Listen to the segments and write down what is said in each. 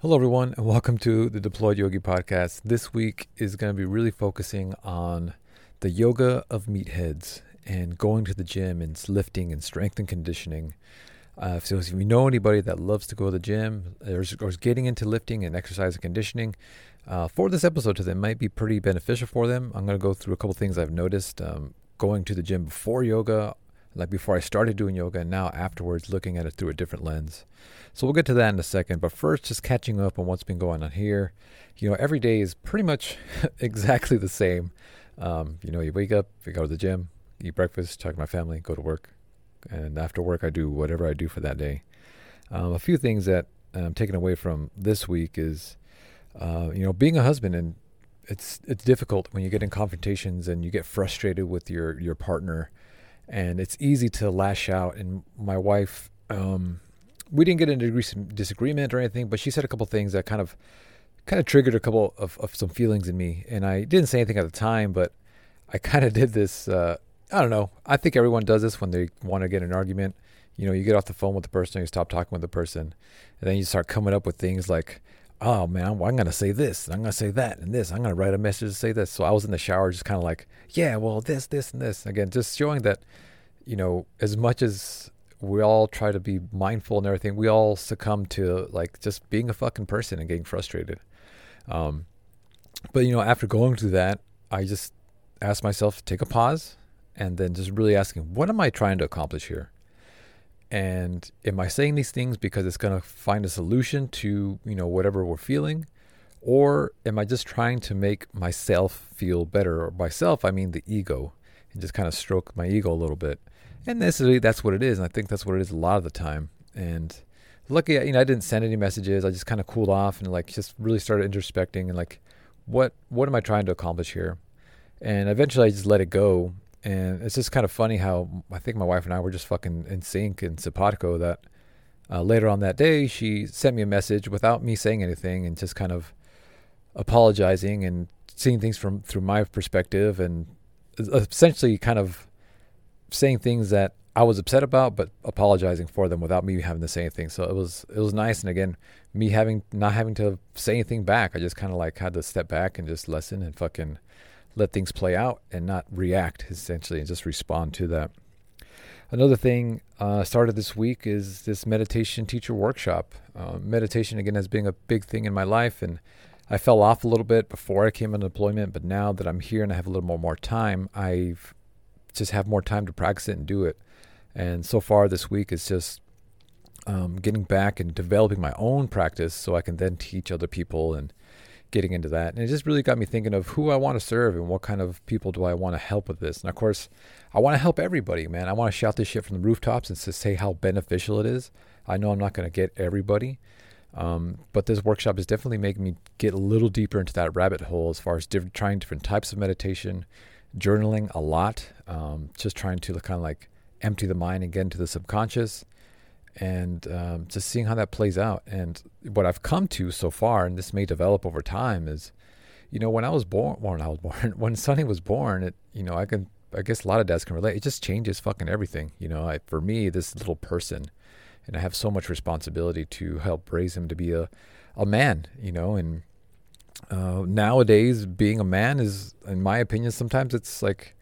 Hello, everyone, and welcome to the Deployed Yogi Podcast. This week is going to be really focusing on the yoga of meatheads and going to the gym and lifting and strength and conditioning. Uh, so, if you know anybody that loves to go to the gym or is getting into lifting and exercise and conditioning, uh, for this episode to them might be pretty beneficial for them. I'm going to go through a couple things I've noticed um, going to the gym before yoga, like before I started doing yoga, and now afterwards looking at it through a different lens. So we'll get to that in a second. But first, just catching up on what's been going on here. You know, every day is pretty much exactly the same. Um, you know, you wake up, you go to the gym, eat breakfast, talk to my family, go to work, and after work, I do whatever I do for that day. Um, a few things that I'm taking away from this week is, uh, you know, being a husband and it's it's difficult when you get in confrontations and you get frustrated with your your partner, and it's easy to lash out. And my wife, um, we didn't get into disagreement or anything, but she said a couple things that kind of kind of triggered a couple of, of some feelings in me. And I didn't say anything at the time, but I kind of did this. Uh, I don't know. I think everyone does this when they want to get an argument. You know, you get off the phone with the person, you stop talking with the person, and then you start coming up with things like, "Oh man, I'm, I'm gonna say this, I'm gonna say that, and this. I'm gonna write a message to say this." So I was in the shower, just kind of like, "Yeah, well, this, this, and this." Again, just showing that, you know, as much as we all try to be mindful and everything. We all succumb to like just being a fucking person and getting frustrated. Um, but you know, after going through that, I just asked myself to take a pause and then just really asking, what am I trying to accomplish here? And am I saying these things because it's going to find a solution to, you know, whatever we're feeling? Or am I just trying to make myself feel better? Or myself, I mean the ego, and just kind of stroke my ego a little bit and necessarily that's what it is. And I think that's what it is a lot of the time. And lucky, you know, I didn't send any messages. I just kind of cooled off and like just really started introspecting and like, what what am I trying to accomplish here? And eventually, I just let it go. And it's just kind of funny how I think my wife and I were just fucking in sync and simpatico that uh, later on that day she sent me a message without me saying anything and just kind of apologizing and seeing things from through my perspective and essentially kind of saying things that I was upset about, but apologizing for them without me having to say anything. So it was it was nice. And again, me having not having to say anything back, I just kind of like had to step back and just listen and fucking let things play out and not react essentially and just respond to that. Another thing uh, started this week is this meditation teacher workshop. Uh, meditation again has been a big thing in my life, and I fell off a little bit before I came on deployment. But now that I'm here and I have a little more more time, I've just have more time to practice it and do it. And so far this week is just um, getting back and developing my own practice so I can then teach other people and getting into that. And it just really got me thinking of who I want to serve and what kind of people do I want to help with this. And of course, I want to help everybody, man. I want to shout this shit from the rooftops and to say how beneficial it is. I know I'm not going to get everybody, um, but this workshop is definitely making me get a little deeper into that rabbit hole as far as different, trying different types of meditation, journaling a lot, um, just trying to kind of like empty the mind and get into the subconscious and um, just seeing how that plays out. And what I've come to so far, and this may develop over time, is you know when I was born, when I was born, when Sonny was born, it you know I can I guess a lot of dads can relate. It just changes fucking everything. You know, I, for me, this little person, and I have so much responsibility to help raise him to be a a man. You know, and uh, nowadays being a man is in my opinion sometimes it's like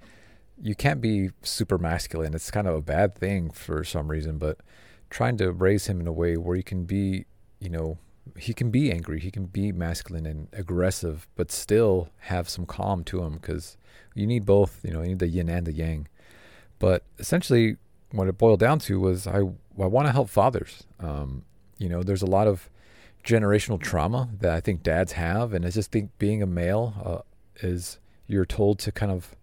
you can't be super masculine it's kind of a bad thing for some reason but trying to raise him in a way where he can be you know he can be angry he can be masculine and aggressive but still have some calm to him because you need both you know you need the yin and the yang. But essentially what it boiled down to was i i want to help fathers. Um, you know there's a lot of generational trauma that I think dads have, and I just think being a male uh, is you're told to kind of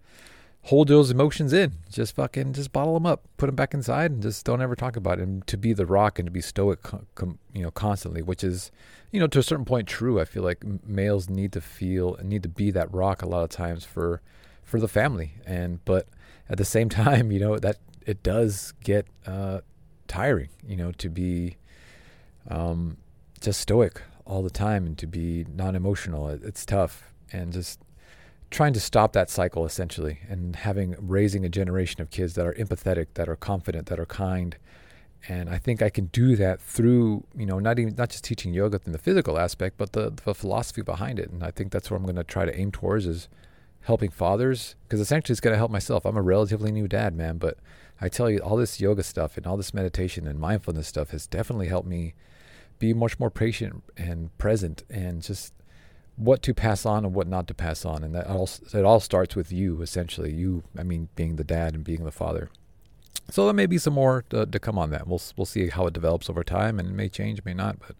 hold those emotions in. Just fucking just bottle them up, put them back inside, and just don't ever talk about it. And to be the rock and to be stoic, you know, constantly, which is, you know, to a certain point true. I feel like males need to feel and need to be that rock a lot of times for for the family. And but at the same time, you know that it does get uh, tiring. You know, to be um, just stoic all the time and to be non-emotional. It, it's tough and just trying to stop that cycle essentially and having raising a generation of kids that are empathetic that are confident that are kind. And i think i can do that through you know not even not just teaching yoga in the physical aspect but the, the philosophy behind it. And i think that's what i'm going to try to aim towards is helping fathers because essentially it's going to help myself. I'm a relatively new dad man but i tell you all this yoga stuff and all this meditation and mindfulness stuff has definitely helped me be much more patient and present and just what to pass on and what not to pass on, and that all it all starts with you essentially. You, I mean, being the dad and being the father. So there may be some more to, to come on that. We'll we'll see how it develops over time, and it may change, may not. But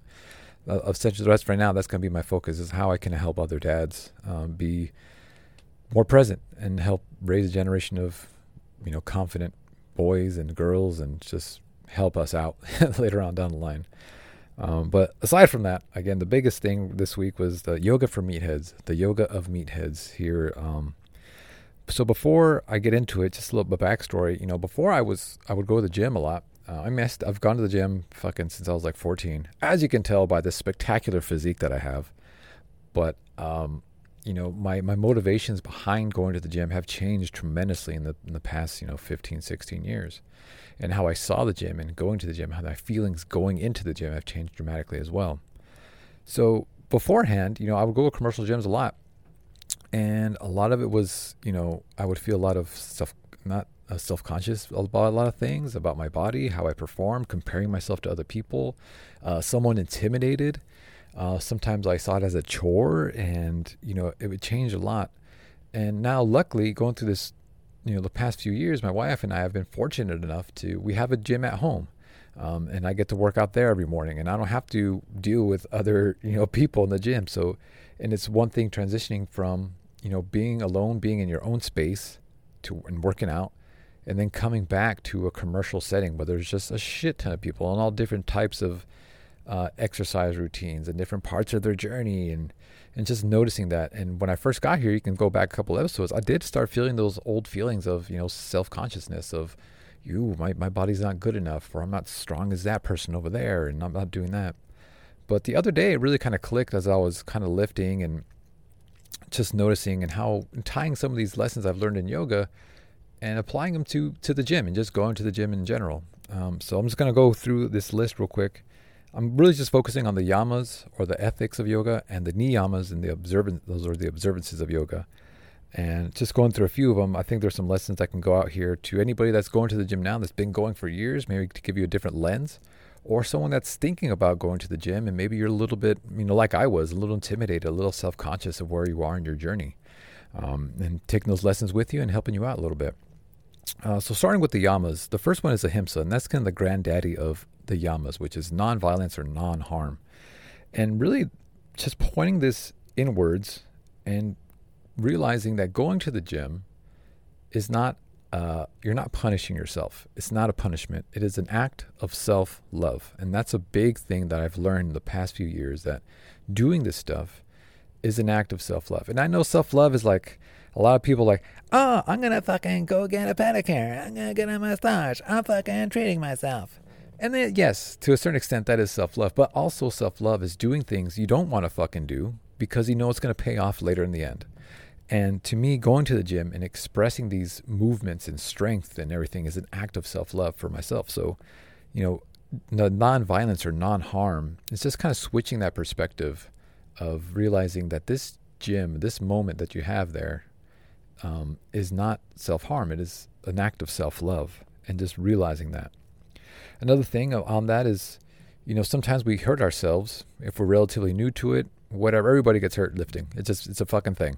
uh, essentially, the rest right now, that's going to be my focus: is how I can help other dads um, be more present and help raise a generation of you know confident boys and girls, and just help us out later on down the line. Um, but aside from that, again, the biggest thing this week was the yoga for meatheads, the yoga of meatheads here. Um, so before I get into it, just a little bit backstory. You know, before I was, I would go to the gym a lot. Uh, I missed. I've gone to the gym fucking since I was like 14, as you can tell by this spectacular physique that I have. But um, you know, my my motivations behind going to the gym have changed tremendously in the in the past, you know, 15, 16 years and how I saw the gym and going to the gym, how my feelings going into the gym have changed dramatically as well. So beforehand, you know, I would go to commercial gyms a lot, and a lot of it was, you know, I would feel a lot of self, not uh, self-conscious about a lot of things about my body, how I perform, comparing myself to other people, uh, someone intimidated. Uh, sometimes I saw it as a chore, and you know, it would change a lot. And now, luckily, going through this you know the past few years, my wife and I have been fortunate enough to we have a gym at home, um, and I get to work out there every morning, and I don't have to deal with other you know people in the gym. So, and it's one thing transitioning from you know being alone, being in your own space, to and working out, and then coming back to a commercial setting where there's just a shit ton of people and all different types of uh, exercise routines and different parts of their journey and and just noticing that. And when I first got here, you can go back a couple episodes. I did start feeling those old feelings of you know self consciousness of you my my body's not good enough or I'm not strong as that person over there and I'm not doing that. But the other day it really kind of clicked as I was kind of lifting and just noticing and how tying some of these lessons I've learned in yoga and applying them to to the gym and just going to the gym in general. Um, so I'm just going to go through this list real quick I'm really just focusing on the yamas or the ethics of yoga and the niyamas and the observance. Those are the observances of yoga. And just going through a few of them, I think there's some lessons that can go out here to anybody that's going to the gym now that's been going for years, maybe to give you a different lens, or someone that's thinking about going to the gym and maybe you're a little bit, you know, like I was, a little intimidated, a little self conscious of where you are in your journey. Um, and taking those lessons with you and helping you out a little bit. Uh, so starting with the yamas, the first one is ahimsa, and that's kind of the granddaddy of the yamas, which is non-violence or non-harm, and really just pointing this inwards and realizing that going to the gym is not uh, you're not punishing yourself. It's not a punishment. It is an act of self-love, and that's a big thing that I've learned in the past few years. That doing this stuff is an act of self-love, and I know self-love is like a lot of people like, oh, I'm gonna fucking go get a pedicure. I'm gonna get a massage. I'm fucking treating myself. And then, yes, to a certain extent, that is self love. But also, self love is doing things you don't want to fucking do because you know it's going to pay off later in the end. And to me, going to the gym and expressing these movements and strength and everything is an act of self love for myself. So, you know, non-violence or non-harm is just kind of switching that perspective of realizing that this gym, this moment that you have there, um, is not self-harm. It is an act of self-love, and just realizing that. Another thing on that is, you know, sometimes we hurt ourselves if we're relatively new to it. Whatever, everybody gets hurt lifting. It's just it's a fucking thing.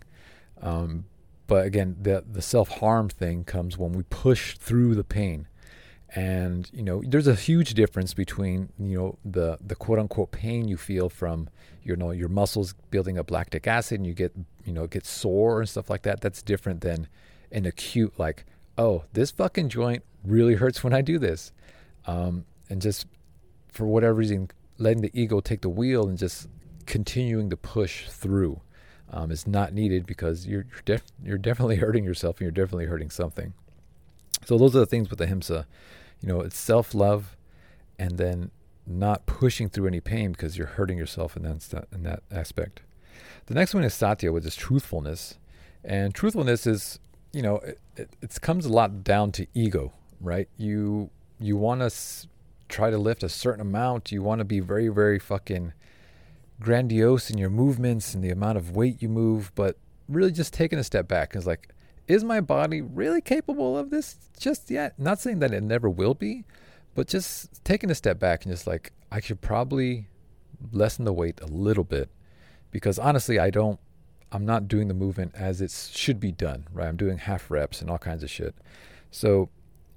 Um, but again, the the self harm thing comes when we push through the pain, and you know, there's a huge difference between you know the the quote unquote pain you feel from you know your muscles building up lactic acid and you get you know get sore and stuff like that. That's different than an acute like, oh, this fucking joint really hurts when I do this, um, and just for whatever reason, letting the ego take the wheel and just continuing to push through um, is not needed because you're you're, def- you're definitely hurting yourself and you're definitely hurting something. So those are the things with the himsa. You know, it's self love, and then not pushing through any pain because you're hurting yourself in that in that aspect. The next one is satya, which is truthfulness, and truthfulness is you know it, it, it comes a lot down to ego, right? You you want to s- try to lift a certain amount. You want to be very very fucking grandiose in your movements and the amount of weight you move, but really just taking a step back is like, is my body really capable of this just yet? Not saying that it never will be, but just taking a step back and just like, I should probably lessen the weight a little bit because honestly, I don't, I'm not doing the movement as it should be done, right? I'm doing half reps and all kinds of shit. So,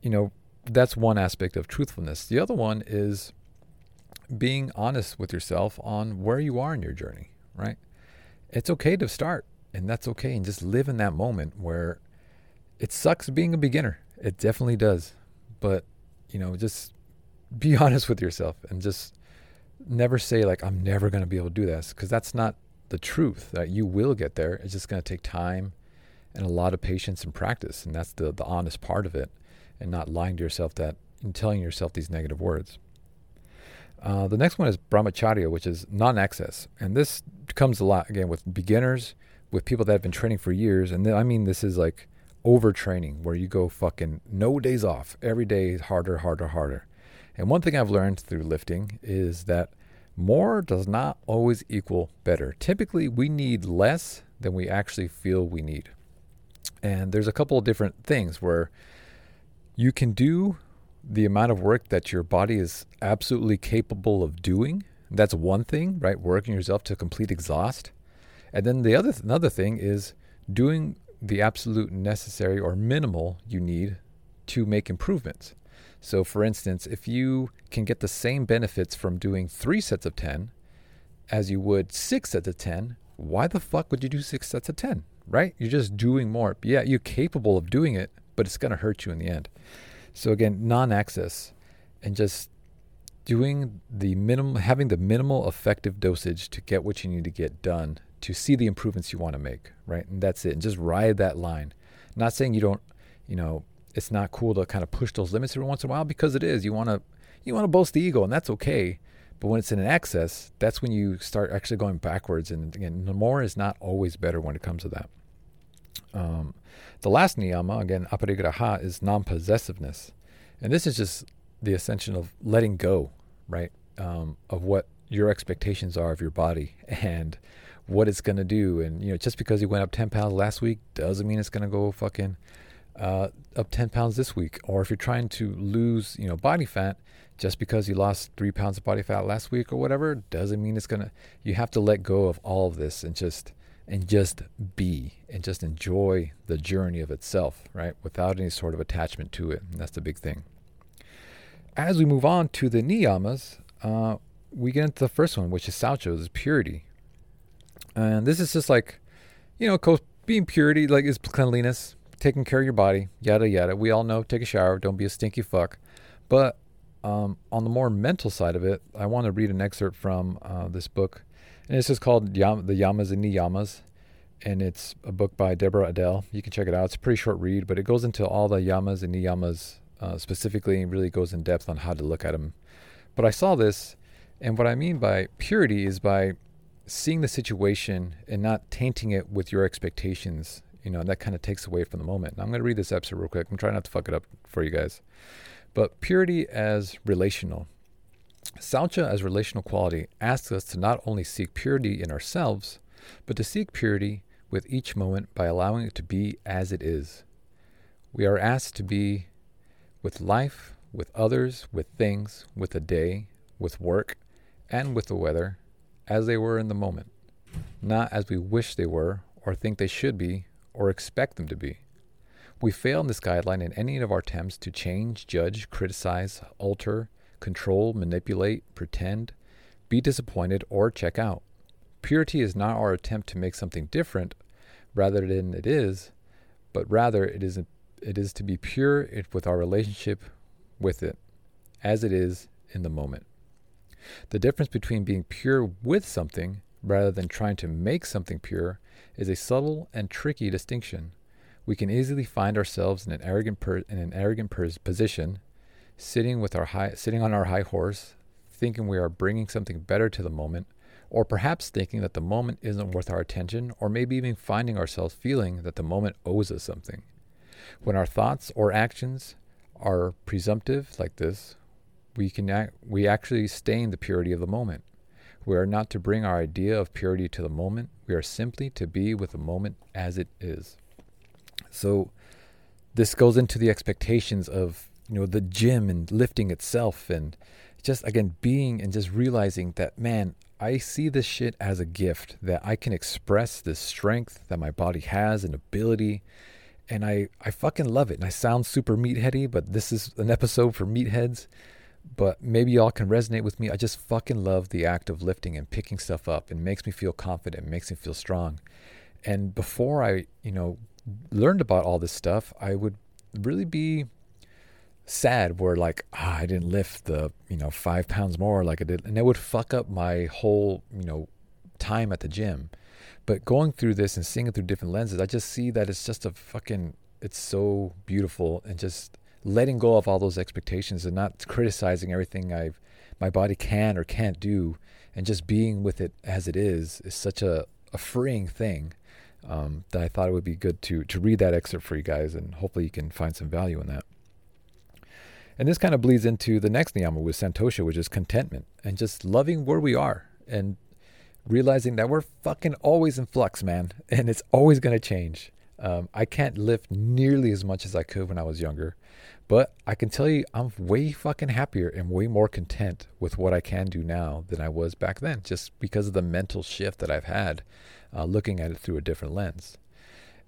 you know, that's one aspect of truthfulness. The other one is being honest with yourself on where you are in your journey, right? It's okay to start, and that's okay, and just live in that moment where it sucks being a beginner. It definitely does. But, you know, just be honest with yourself and just never say, like, I'm never going to be able to do this, because that's not the truth. That you will get there. It's just going to take time and a lot of patience and practice. And that's the, the honest part of it, and not lying to yourself that and telling yourself these negative words. Uh, the next one is brahmacharya, which is non-excess, and this comes a lot again with beginners, with people that have been training for years, and I mean this is like overtraining where you go fucking no days off, every day harder, harder, harder. And one thing I've learned through lifting is that more does not always equal better. Typically, we need less than we actually feel we need. And there's a couple of different things where you can do the amount of work that your body is absolutely capable of doing. That's one thing, right? Working yourself to complete exhaust. And then the other th- another thing is doing the absolute necessary or minimal you need to make improvements. So for instance, if you can get the same benefits from doing 3 sets of 10 as you would 6 sets of 10, why the fuck would you do 6 sets of 10? Right? You're just doing more. Yeah, you're capable of doing it, but it's going to hurt you in the end. So again, non-excess and just doing the minimum, having the minimal effective dosage to get what you need to get done to see the improvements you want to make, right? And that's it. And just ride that line. Not saying you don't, you know, it's not cool to kind of push those limits every once in a while because it is. You want to, you want to boast the ego, and that's okay. But when it's in an excess, that's when you start actually going backwards. And again, more is not always better when it comes to that. Um, the last niyama, again, aparigraha, is non possessiveness. And this is just the ascension of letting go, right? Um, of what your expectations are of your body and what it's going to do. And, you know, just because you went up 10 pounds last week doesn't mean it's going to go fucking uh, up 10 pounds this week. Or if you're trying to lose, you know, body fat, just because you lost three pounds of body fat last week or whatever doesn't mean it's going to, you have to let go of all of this and just and just be and just enjoy the journey of itself, right? Without any sort of attachment to it. And that's the big thing. As we move on to the niyamas, uh, we get into the first one, which is saucha, is purity. And this is just like, you know, being purity, like is cleanliness, taking care of your body, yada yada. We all know take a shower, don't be a stinky fuck. But um, on the more mental side of it, I want to read an excerpt from uh, this book and it's just called The Yamas and Niyamas. And it's a book by Deborah Adele. You can check it out. It's a pretty short read, but it goes into all the yamas and niyamas uh, specifically and really goes in depth on how to look at them. But I saw this, and what I mean by purity is by seeing the situation and not tainting it with your expectations. You know, and that kind of takes away from the moment. Now, I'm going to read this episode real quick. I'm trying not to fuck it up for you guys. But purity as relational. Saucha as relational quality asks us to not only seek purity in ourselves, but to seek purity with each moment by allowing it to be as it is. We are asked to be with life, with others, with things, with the day, with work, and with the weather, as they were in the moment, not as we wish they were, or think they should be, or expect them to be. We fail in this guideline in any of our attempts to change, judge, criticize, alter, control, manipulate, pretend, be disappointed, or check out. Purity is not our attempt to make something different rather than it is, but rather it is, it is to be pure with our relationship with it as it is in the moment. The difference between being pure with something rather than trying to make something pure is a subtle and tricky distinction. We can easily find ourselves in an arrogant per, in an arrogant position, sitting with our high, sitting on our high horse, thinking we are bringing something better to the moment, or perhaps thinking that the moment isn't worth our attention, or maybe even finding ourselves feeling that the moment owes us something. When our thoughts or actions are presumptive like this, we can act, we actually stain the purity of the moment. We are not to bring our idea of purity to the moment. We are simply to be with the moment as it is. So this goes into the expectations of you know the gym and lifting itself and just again being and just realizing that man I see this shit as a gift that I can express this strength that my body has and ability and I I fucking love it and I sound super meatheady but this is an episode for meatheads but maybe y'all can resonate with me. I just fucking love the act of lifting and picking stuff up. It makes me feel confident, it makes me feel strong. And before I, you know, learned about all this stuff, I would really be sad where like ah, I didn't lift the you know five pounds more like I did, and it would fuck up my whole you know time at the gym. But going through this and seeing it through different lenses, I just see that it's just a fucking it's so beautiful and just letting go of all those expectations and not criticizing everything I've my body can or can't do and just being with it as it is is such a, a freeing thing um, that I thought it would be good to to read that excerpt for you guys and hopefully you can find some value in that. And this kind of bleeds into the next niyama with Santosha, which is contentment and just loving where we are and realizing that we're fucking always in flux, man, and it's always going to change. Um, I can't lift nearly as much as I could when I was younger, but I can tell you I'm way fucking happier and way more content with what I can do now than I was back then, just because of the mental shift that I've had uh, looking at it through a different lens.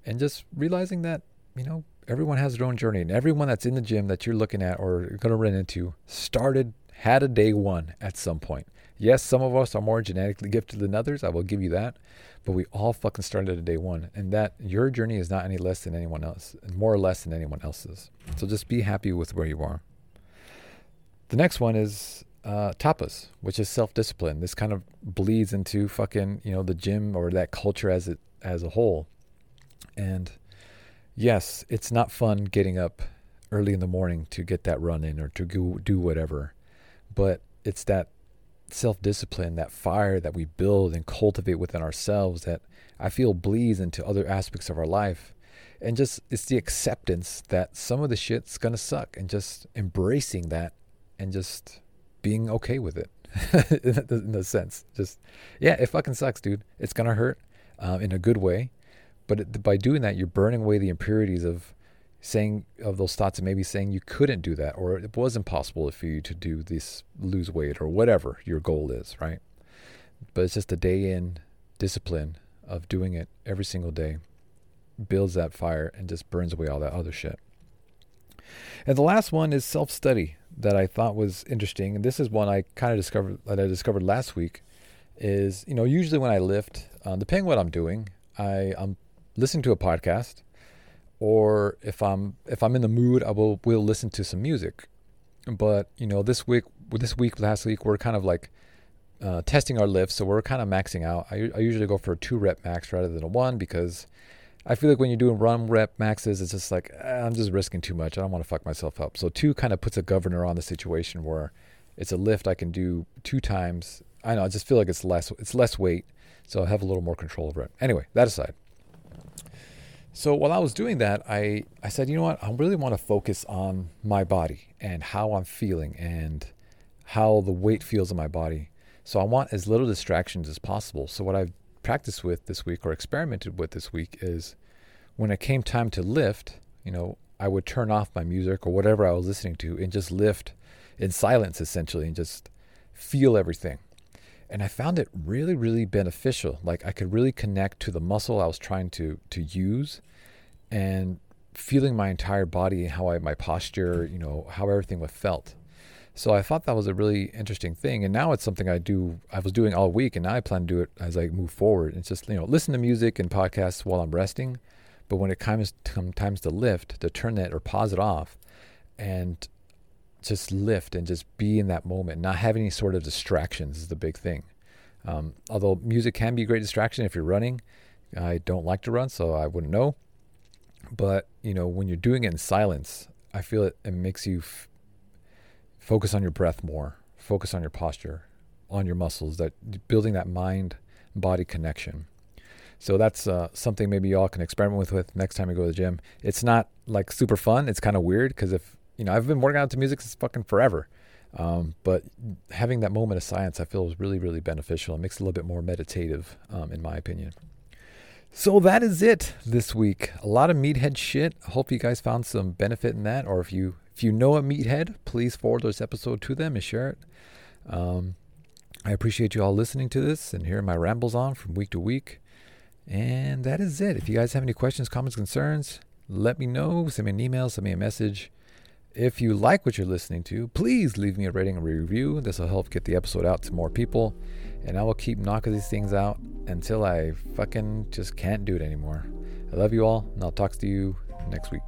And just realizing that, you know, everyone has their own journey, and everyone that's in the gym that you're looking at or going to run into started, had a day one at some point. Yes, some of us are more genetically gifted than others. I will give you that. But we all fucking started at day one. And that your journey is not any less than anyone else, more or less than anyone else's. So just be happy with where you are. The next one is uh, tapas, which is self discipline. This kind of bleeds into fucking, you know, the gym or that culture as it as a whole. And yes, it's not fun getting up early in the morning to get that run in or to go do whatever. But it's that self discipline, that fire that we build and cultivate within ourselves that I feel bleeds into other aspects of our life. And just it's the acceptance that some of the shit's gonna suck and just embracing that and just being okay with it in a sense. Just, yeah, it fucking sucks, dude. It's gonna hurt um, in a good way. But by doing that, you're burning away the impurities of saying of those thoughts and maybe saying you couldn't do that or it was impossible for you to do this lose weight or whatever your goal is right? But it's just a day in discipline of doing it every single day builds that fire and just burns away all that other shit. And the last one is self-study that i thought was interesting. And this is one i kind of discovered that i discovered last week is you know usually when i lift uh, depending what i'm doing i i'm listening to a podcast or if I'm if I'm in the mood, I will will listen to some music. But you know, this week, this week, last week, we're kind of like uh, testing our lifts, so we're kind of maxing out. I, I usually go for a two rep max rather than a one because I feel like when you're doing run rep maxes, it's just like eh, I'm just risking too much. I don't want to fuck myself up. So two kind of puts a governor on the situation where it's a lift I can do two times. I know I just feel like it's less it's less weight, so I have a little more control over it. Anyway, that aside. So while I was doing that, I, I said, you know what? I really want to focus on my body and how I'm feeling and how the weight feels in my body. So I want as little distractions as possible. So what I've practiced with this week or experimented with this week is when it came time to lift, you know, I would turn off my music or whatever I was listening to and just lift in silence essentially and just feel everything. And I found it really, really beneficial. Like I could really connect to the muscle I was trying to to use and feeling my entire body, how I my posture, you know, how everything was felt. So I thought that was a really interesting thing. And now it's something I do I was doing all week and now I plan to do it as I move forward. It's just, you know, listen to music and podcasts while I'm resting, But when it comes times to lift, to turn that or pause it off, and just lift and just be in that moment, not have any sort of distractions is the big thing. Um, although music can be a great distraction if you're running, I don't like to run, so I wouldn't know. But you know, when you're doing it in silence, I feel it, it makes you f- focus on your breath more, focus on your posture, on your muscles, that building that mind body connection. So that's uh, something maybe y'all can experiment with, with next time you go to the gym. It's not like super fun. It's kind of weird because if you know I've been working out to music since fucking forever, um, but having that moment of silence I feel is really really beneficial. It makes it a little bit more meditative, um, in my opinion. So that is it this week. A lot of meathead shit. I hope you guys found some benefit in that, or if you if you know a meathead, please forward this episode to them and share it. Um, I appreciate you all listening to this and hearing my rambles on from week to week. And that is it. If you guys have any questions, comments, concerns, let me know. Send me an email, send me a message. If you like what you're listening to, please leave me a rating and review. This will help get the episode out to more people. And I will keep knocking these things out until I fucking just can't do it anymore. I love you all, and I'll talk to you next week.